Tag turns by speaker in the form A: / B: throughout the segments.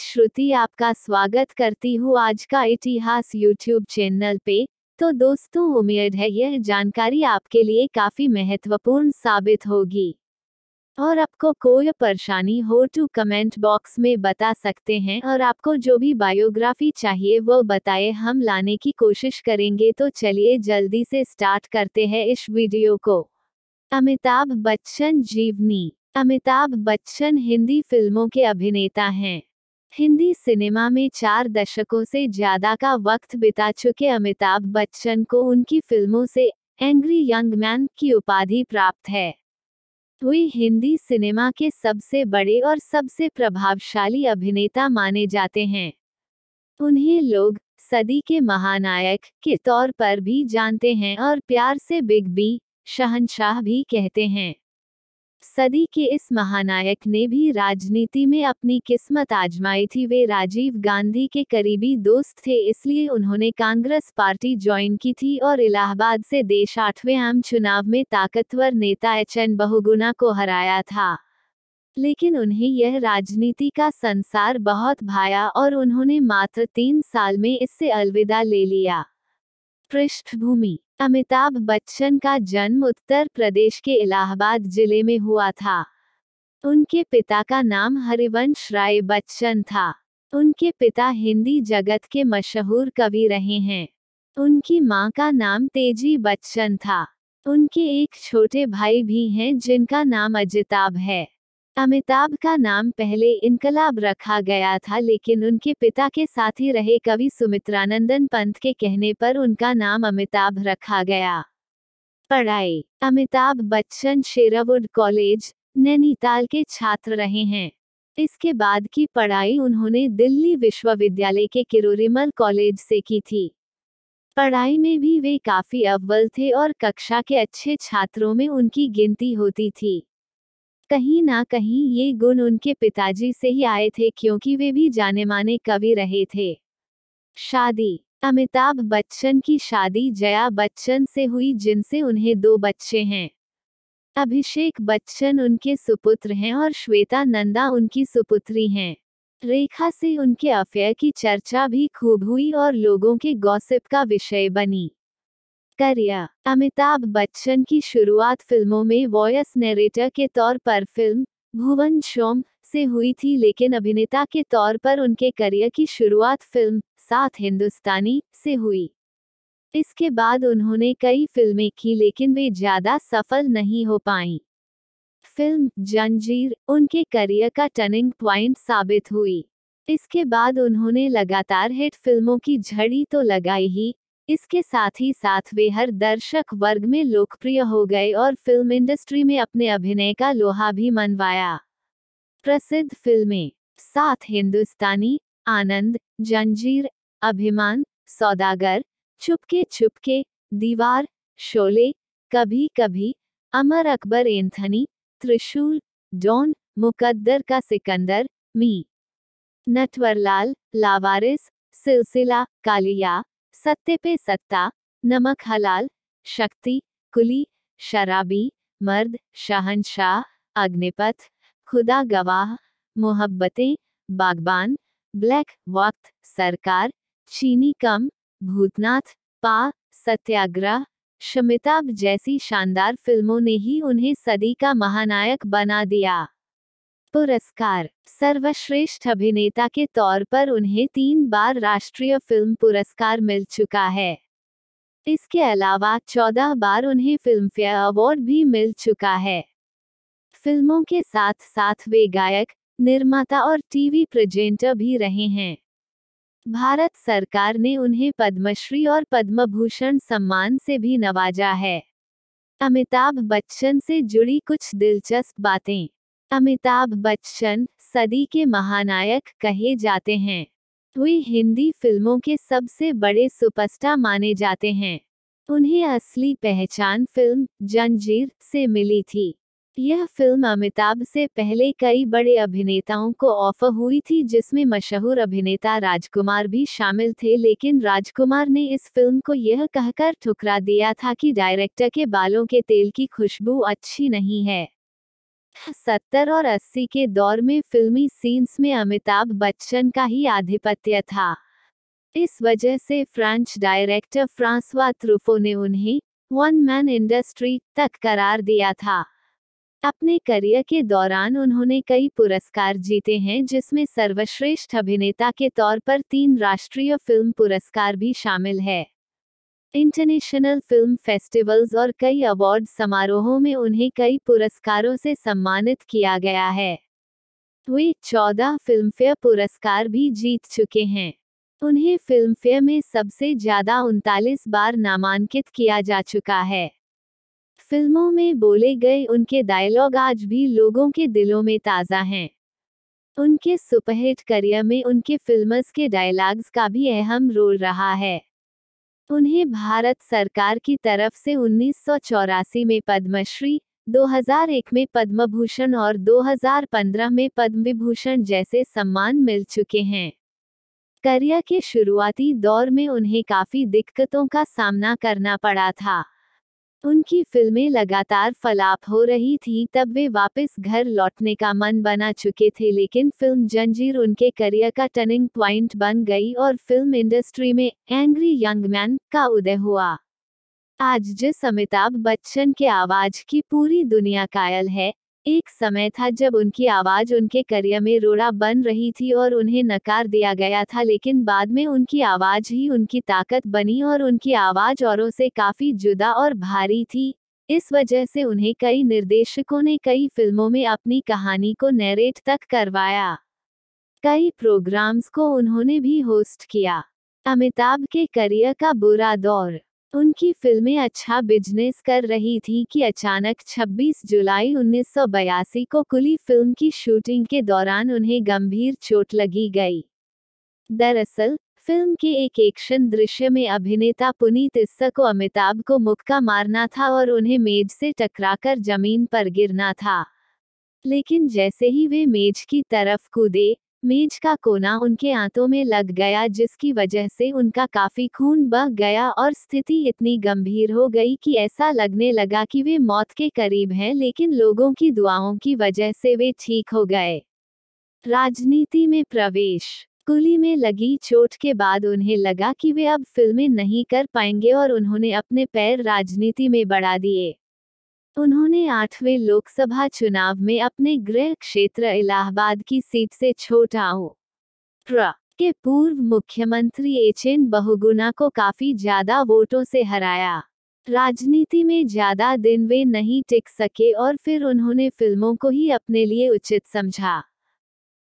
A: श्रुति आपका स्वागत करती हूँ आज का इतिहास यूट्यूब चैनल पे। तो दोस्तों, उम्मीद है यह जानकारी आपके लिए काफ़ी महत्वपूर्ण साबित होगी। और आपको कोई परेशानी हो तो कमेंट बॉक्स में बता सकते हैं। और आपको जो भी बायोग्राफी चाहिए, वो बताए हम लाने की कोशिश करेंगे। तो चलिए जल्दी से स्टार्ट करते हैं इस वीडियो को। अमिताभ बच्चन, जीवनी। अमिताभ बच्चन हिंदी फ़िल्मों के अभिनेता हैं। हिंदी सिनेमा में चार दशकों से ज़्यादा का वक्त बिता चुके अमिताभ बच्चन को उनकी फ़िल्मों से एंग्री यंग मैन की उपाधि प्राप्त है। वे हिंदी सिनेमा के सबसे बड़े और सबसे प्रभावशाली अभिनेता माने जाते हैं। उन्हें लोग सदी के महानायक के तौर पर भी जानते हैं और प्यार से बिग बी, शहनशाह भी कहते हैं। सदी के इस महानायक ने भी राजनीति में अपनी किस्मत आजमाई थी। वे राजीव गांधी के करीबी दोस्त थे, इसलिए उन्होंने कांग्रेस पार्टी ज्वाइन की थी और इलाहाबाद से देश आठवें आम चुनाव में ताकतवर नेता एच एन बहुगुना को हराया था। लेकिन उन्हें यह राजनीति का संसार बहुत भाया और उन्होंने मात्र तीन साल में इससे अलविदा ले लिया। पृष्ठभूमि। अमिताभ बच्चन का जन्म उत्तर प्रदेश के इलाहाबाद ज़िले में हुआ था। उनके पिता का नाम हरिवंश राय बच्चन था। उनके पिता हिंदी जगत के मशहूर कवि रहे हैं। उनकी माँ का नाम तेज़ी बच्चन था। उनके एक छोटे भाई भी हैं जिनका नाम अजिताभ है। अमिताभ का नाम पहले इनकलाब रखा गया था लेकिन उनके पिता के साथ ही रहे कवि सुमित्रानंदन पंत के कहने पर उनका नाम अमिताभ रखा गया। पढ़ाई। अमिताभ बच्चन शेरावुड कॉलेज, नैनीताल के छात्र रहे हैं। इसके बाद की पढ़ाई उन्होंने दिल्ली विश्वविद्यालय के किरोरिमल कॉलेज से की थी। पढ़ाई में भी वे काफ़ी अव्वल थे और कक्षा के अच्छे छात्रों में उनकी गिनती होती थी। कहीं ना कहीं ये गुण उनके पिताजी से ही आए थे क्योंकि वे भी जाने माने कवि रहे थे। शादी। अमिताभ बच्चन की शादी जया बच्चन से हुई जिनसे उन्हें दो बच्चे हैं। अभिषेक बच्चन उनके सुपुत्र हैं और श्वेता नंदा उनकी सुपुत्री हैं। रेखा से उनके अफेयर की चर्चा भी खूब हुई और लोगों के गॉसिप का विषय बनी। करियर अमिताभ बच्चन की शुरुआत फ़िल्मों में वॉयस नरेटर के तौर पर फ़िल्म भुवन शोम से हुई थी, लेकिन अभिनेता के तौर पर उनके करियर की शुरुआत फ़िल्म साथ हिंदुस्तानी से हुई। इसके बाद उन्होंने कई फ़िल्में की, लेकिन वे ज़्यादा सफल नहीं हो पाईं। फ़िल्म जंजीर उनके करियर का टर्निंग प्वाइंट साबित हुई। इसके बाद उन्होंने लगातार हिट फ़िल्मों की झड़ी तो लगाई ही इसके साथ ही साथ वे हर दर्शक वर्ग में लोकप्रिय हो गए और फ़िल्म इंडस्ट्री में अपने अभिनय का लोहा भी मनवाया। प्रसिद्ध फ़िल्में, साथ हिंदुस्तानी, आनंद, जंजीर, अभिमान, सौदागर, चुपके चुपके, दीवार, शोले, कभी कभी, अमर अकबर एंथनी, त्रिशूल, डॉन, मुकद्दर का सिकंदर, मी। नटवरलाल, लावारिस, सिलसिला, कालिया सत्य पे सत्ता, नमक हलाल, शक्ति, कुली, शराबी, मर्द, शहनशाह, अग्निपथ, खुदा गवाह, मोहब्बतें, बागबान, ब्लैक वक्त, सरकार, चीनी कम, भूतनाथ, पा, सत्याग्रह, शमिताभ जैसी शानदार फ़िल्मों ने ही उन्हें सदी का महानायक बना दिया। पुरस्कार। सर्वश्रेष्ठ अभिनेता के तौर पर उन्हें तीन बार राष्ट्रीय फ़िल्म पुरस्कार मिल चुका है। इसके अलावा चौदह बार उन्हें फिल्मफेयर अवार्ड भी मिल चुका है। फ़िल्मों के साथ साथ वे गायक, निर्माता और टीवी प्रेजेंटर भी रहे हैं। भारत सरकार ने उन्हें पद्मश्री और पद्म भूषण सम्मान से भी नवाजा है। अमिताभ बच्चन से जुड़ी कुछ दिलचस्प बातें। अमिताभ बच्चन सदी के महानायक कहे जाते हैं। वे हिंदी फ़िल्मों के सबसे बड़े सुपरस्टार माने जाते हैं। उन्हें असली पहचान फ़िल्म जंजीर से मिली थी। यह फ़िल्म अमिताभ से पहले कई बड़े अभिनेताओं को ऑफ़र हुई थी, जिसमें मशहूर अभिनेता राजकुमार भी शामिल थे, लेकिन राजकुमार ने इस फ़िल्म को यह कहकर ठुकरा दिया था कि डायरेक्टर के बालों के तेल की खुशबू अच्छी नहीं है। सत्तर और अस्सी के दौर में फिल्मी सीन्स में अमिताभ बच्चन का ही आधिपत्य था। इस वजह से फ्रेंच डायरेक्टर फ्रांसवा त्रुफो ने उन्हें वन मैन इंडस्ट्री तक करार दिया था। अपने करियर के दौरान उन्होंने कई पुरस्कार जीते हैं, जिसमें सर्वश्रेष्ठ अभिनेता के तौर पर तीन राष्ट्रीय फ़िल्म पुरस्कार भी शामिल है। इंटरनेशनल फ़िल्म फेस्टिवल्स और कई अवार्ड समारोहों में उन्हें कई पुरस्कारों से सम्मानित किया गया है। वे चौदह फिल्मफेयर पुरस्कार भी जीत चुके हैं। उन्हें फिल्मफेयर में सबसे ज़्यादा उनतालीस बार नामांकित किया जा चुका है। फ़िल्मों में बोले गए उनके डायलॉग आज भी लोगों के दिलों में ताज़ा हैं। उनके सुपरहिट करियर में उनके फिल्मस के डायलॉग्स का भी अहम रोल रहा है। उन्हें भारत सरकार की तरफ़ से उन्नीस सौ चौरासी में पद्मश्री 2001 में पद्म भूषण और 2015 में पद्म विभूषण जैसे सम्मान मिल चुके हैं। करियर के शुरुआती दौर में उन्हें काफ़ी दिक्कतों का सामना करना पड़ा था। उनकी फ़िल्में लगातार फलाप हो रही थी, तब वे वापस घर लौटने का मन बना चुके थे, लेकिन फ़िल्म जंजीर उनके करियर का टर्निंग प्वाइंट बन गई और फ़िल्म इंडस्ट्री में एंग्री यंग मैन का उदय हुआ। आज जिस अमिताभ बच्चन के आवाज़ की पूरी दुनिया कायल है एक समय था जब उनकी आवाज़ उनके करियर में रोड़ा बन रही थी और उन्हें नकार दिया गया था, लेकिन बाद में उनकी आवाज़ ही उनकी ताकत बनी और उनकी आवाज़ औरों से काफ़ी जुदा और भारी थी। इस वजह से उन्हें कई निर्देशकों ने कई फ़िल्मों में अपनी कहानी को नैरेट तक करवाया। कई प्रोग्राम्स को उन्होंने भी होस्ट किया। अमिताभ के करियर का बुरा दौर। उनकी फ़िल्में अच्छा बिज़नेस कर रही थी कि अचानक 26 जुलाई 1982 को कुली फ़िल्म की शूटिंग के दौरान उन्हें गंभीर चोट लगी गई। दरअसल, फ़िल्म के एक एक्शन दृश्य में अभिनेता पुनीत इस्सा को अमिताभ को मुक्का मारना था और उन्हें मेज से टकराकर ज़मीन पर गिरना था। लेकिन जैसे ही वे मेज की तरफ़ कूदे मेज का कोना उनके आंतों में लग गया जिसकी वजह से उनका काफ़ी खून बह गया और स्थिति इतनी गंभीर हो गई कि ऐसा लगने लगा कि वे मौत के करीब हैं, लेकिन लोगों की दुआओं की वजह से वे ठीक हो गए। राजनीति में प्रवेश। कुली में लगी चोट के बाद उन्हें लगा कि वे अब फ़िल्में नहीं कर पाएँगे और उन्होंने अपने पैर राजनीति में बढ़ा दिए। उन्होंने आठवें लोकसभा चुनाव में अपने गृह क्षेत्र इलाहाबाद की सीट से छोटा प्र. के पूर्व मुख्यमंत्री एच एन बहुगुना को काफ़ी ज़्यादा वोटों से हराया। राजनीति में ज़्यादा दिन वे नहीं टिक सके और फिर उन्होंने फ़िल्मों को ही अपने लिए उचित समझा।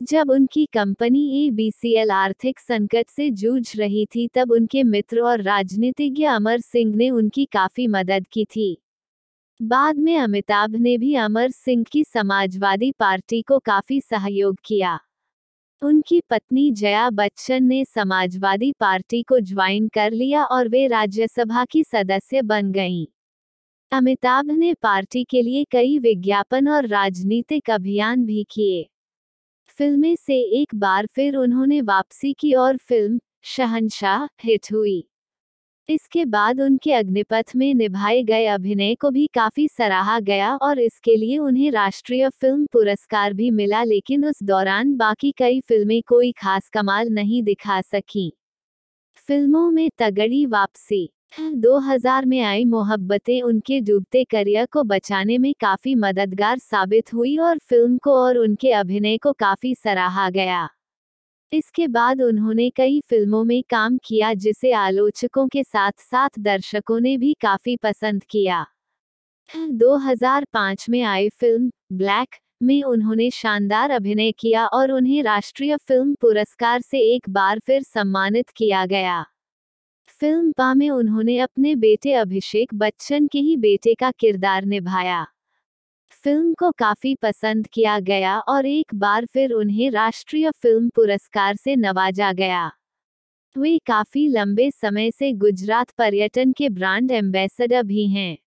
A: जब उनकी company A B C L आर्थिक संकट से जूझ रही थी तब उनके मित्र और राजनीतिज्ञ अमर सिंह ने उनकी काफ़ी मदद की थी। बाद में अमिताभ ने भी अमर सिंह की समाजवादी पार्टी को काफ़ी सहयोग किया। उनकी पत्नी जया बच्चन ने समाजवादी पार्टी को ज्वाइन कर लिया और वे राज्यसभा की सदस्य बन गईं। अमिताभ ने पार्टी के लिए कई विज्ञापन और राजनीतिक अभियान भी किए। फ़िल्में से एक बार फिर उन्होंने वापसी की और फ़िल्म शहनशाह हिट हुई। इसके बाद उनके अग्निपथ में निभाए गए अभिनय को भी काफ़ी सराहा गया और इसके लिए उन्हें राष्ट्रीय फ़िल्म पुरस्कार भी मिला, लेकिन उस दौरान बाकी कई फ़िल्में कोई खास कमाल नहीं दिखा सकी। फ़िल्मों में तगड़ी वापसी। 2000 में आई मोहब्बतें उनके डूबते करियर को बचाने में काफ़ी मददगार साबित हुई और फ़िल्म को और उनके अभिनय को काफ़ी सराहा गया। इसके बाद उन्होंने कई फ़िल्मों में काम किया जिसे आलोचकों के साथ साथ दर्शकों ने भी काफ़ी पसंद किया। 2005 में आई फ़िल्म ब्लैक में उन्होंने शानदार अभिनय किया और उन्हें राष्ट्रीय फ़िल्म पुरस्कार से एक बार फिर सम्मानित किया गया। फ़िल्म पा में उन्होंने अपने बेटे अभिषेक बच्चन के ही बेटे का किरदार निभाया। फ़िल्म को काफ़ी पसंद किया गया और एक बार फिर उन्हें राष्ट्रीय फ़िल्म पुरस्कार से नवाजा गया। वे काफ़ी लंबे समय से गुजरात पर्यटन के ब्रांड एम्बेसडर भी हैं।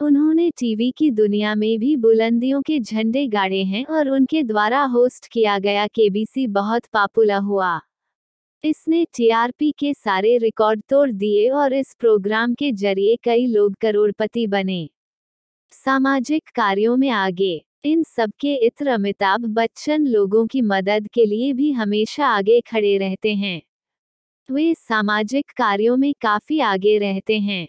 A: उन्होंने टीवी की दुनिया में भी बुलंदियों के झंडे गाड़े हैं और उनके द्वारा होस्ट किया गया केबीसी बहुत पॉपुलर हुआ। इसने टीआरपी के सारे रिकॉर्ड तोड़ दिए और इस प्रोग्राम के ज़रिए कई लोग करोड़पति बने। सामाजिक कार्यों में आगे। इन सबके इत्र अमिताभ बच्चन लोगों की मदद के लिए भी हमेशा आगे खड़े रहते हैं। वे सामाजिक कार्यों में काफ़ी आगे रहते हैं।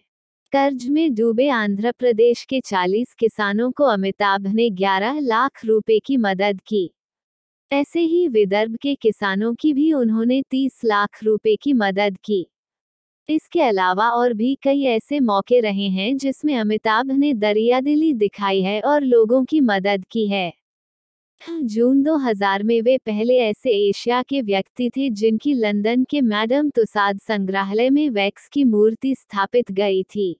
A: कर्ज में डूबे आंध्र प्रदेश के 40 किसानों को अमिताभ ने 11 लाख रुपए की मदद की। ऐसे ही विदर्भ के किसानों की भी उन्होंने 30 लाख रुपए की मदद की। इसके अलावा और भी कई ऐसे मौके रहे हैं जिसमें अमिताभ ने दरियादिली दिखाई है और लोगों की मदद की है। जून 2000 में वे पहले ऐसे एशिया के व्यक्ति थे जिनकी लंदन के मैडम तुसाद संग्रहालय में वैक्स की मूर्ति स्थापित गई थी।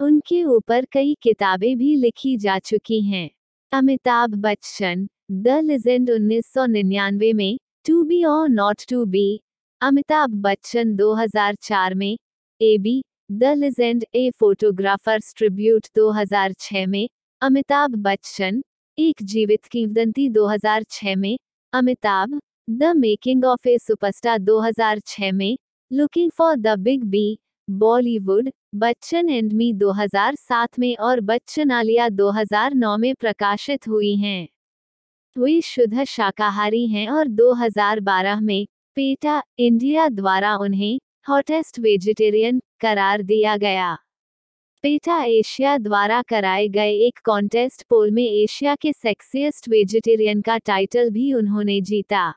A: उनके ऊपर कई किताबें भी लिखी जा चुकी हैं। अमिताभ बच्चन, द लिजेंड 1999 में, टू बी और not to be Amitabh Bachchan 2004 में A B the legend a photographer's tribute 2006 में, अमिताभ बच्चन, एक जीवित किंवदंती 2006 में, Amitabh the making of a superstar 2006 में looking for the big B Bollywood Bachchan and me 2007 में और बच्चन आलिया 2009 में प्रकाशित हुई हैं। वे शुद्ध शाकाहारी हैं और 2012 में पेटा, इंडिया द्वारा उन्हें हॉटेस्ट वेजिटेरियन करार दिया गया। पेटा एशिया द्वारा कराए गए एक कॉन्टेस्ट पोल में एशिया के सेक्सिएस्ट वेजिटेरियन का टाइटल भी उन्होंने जीता।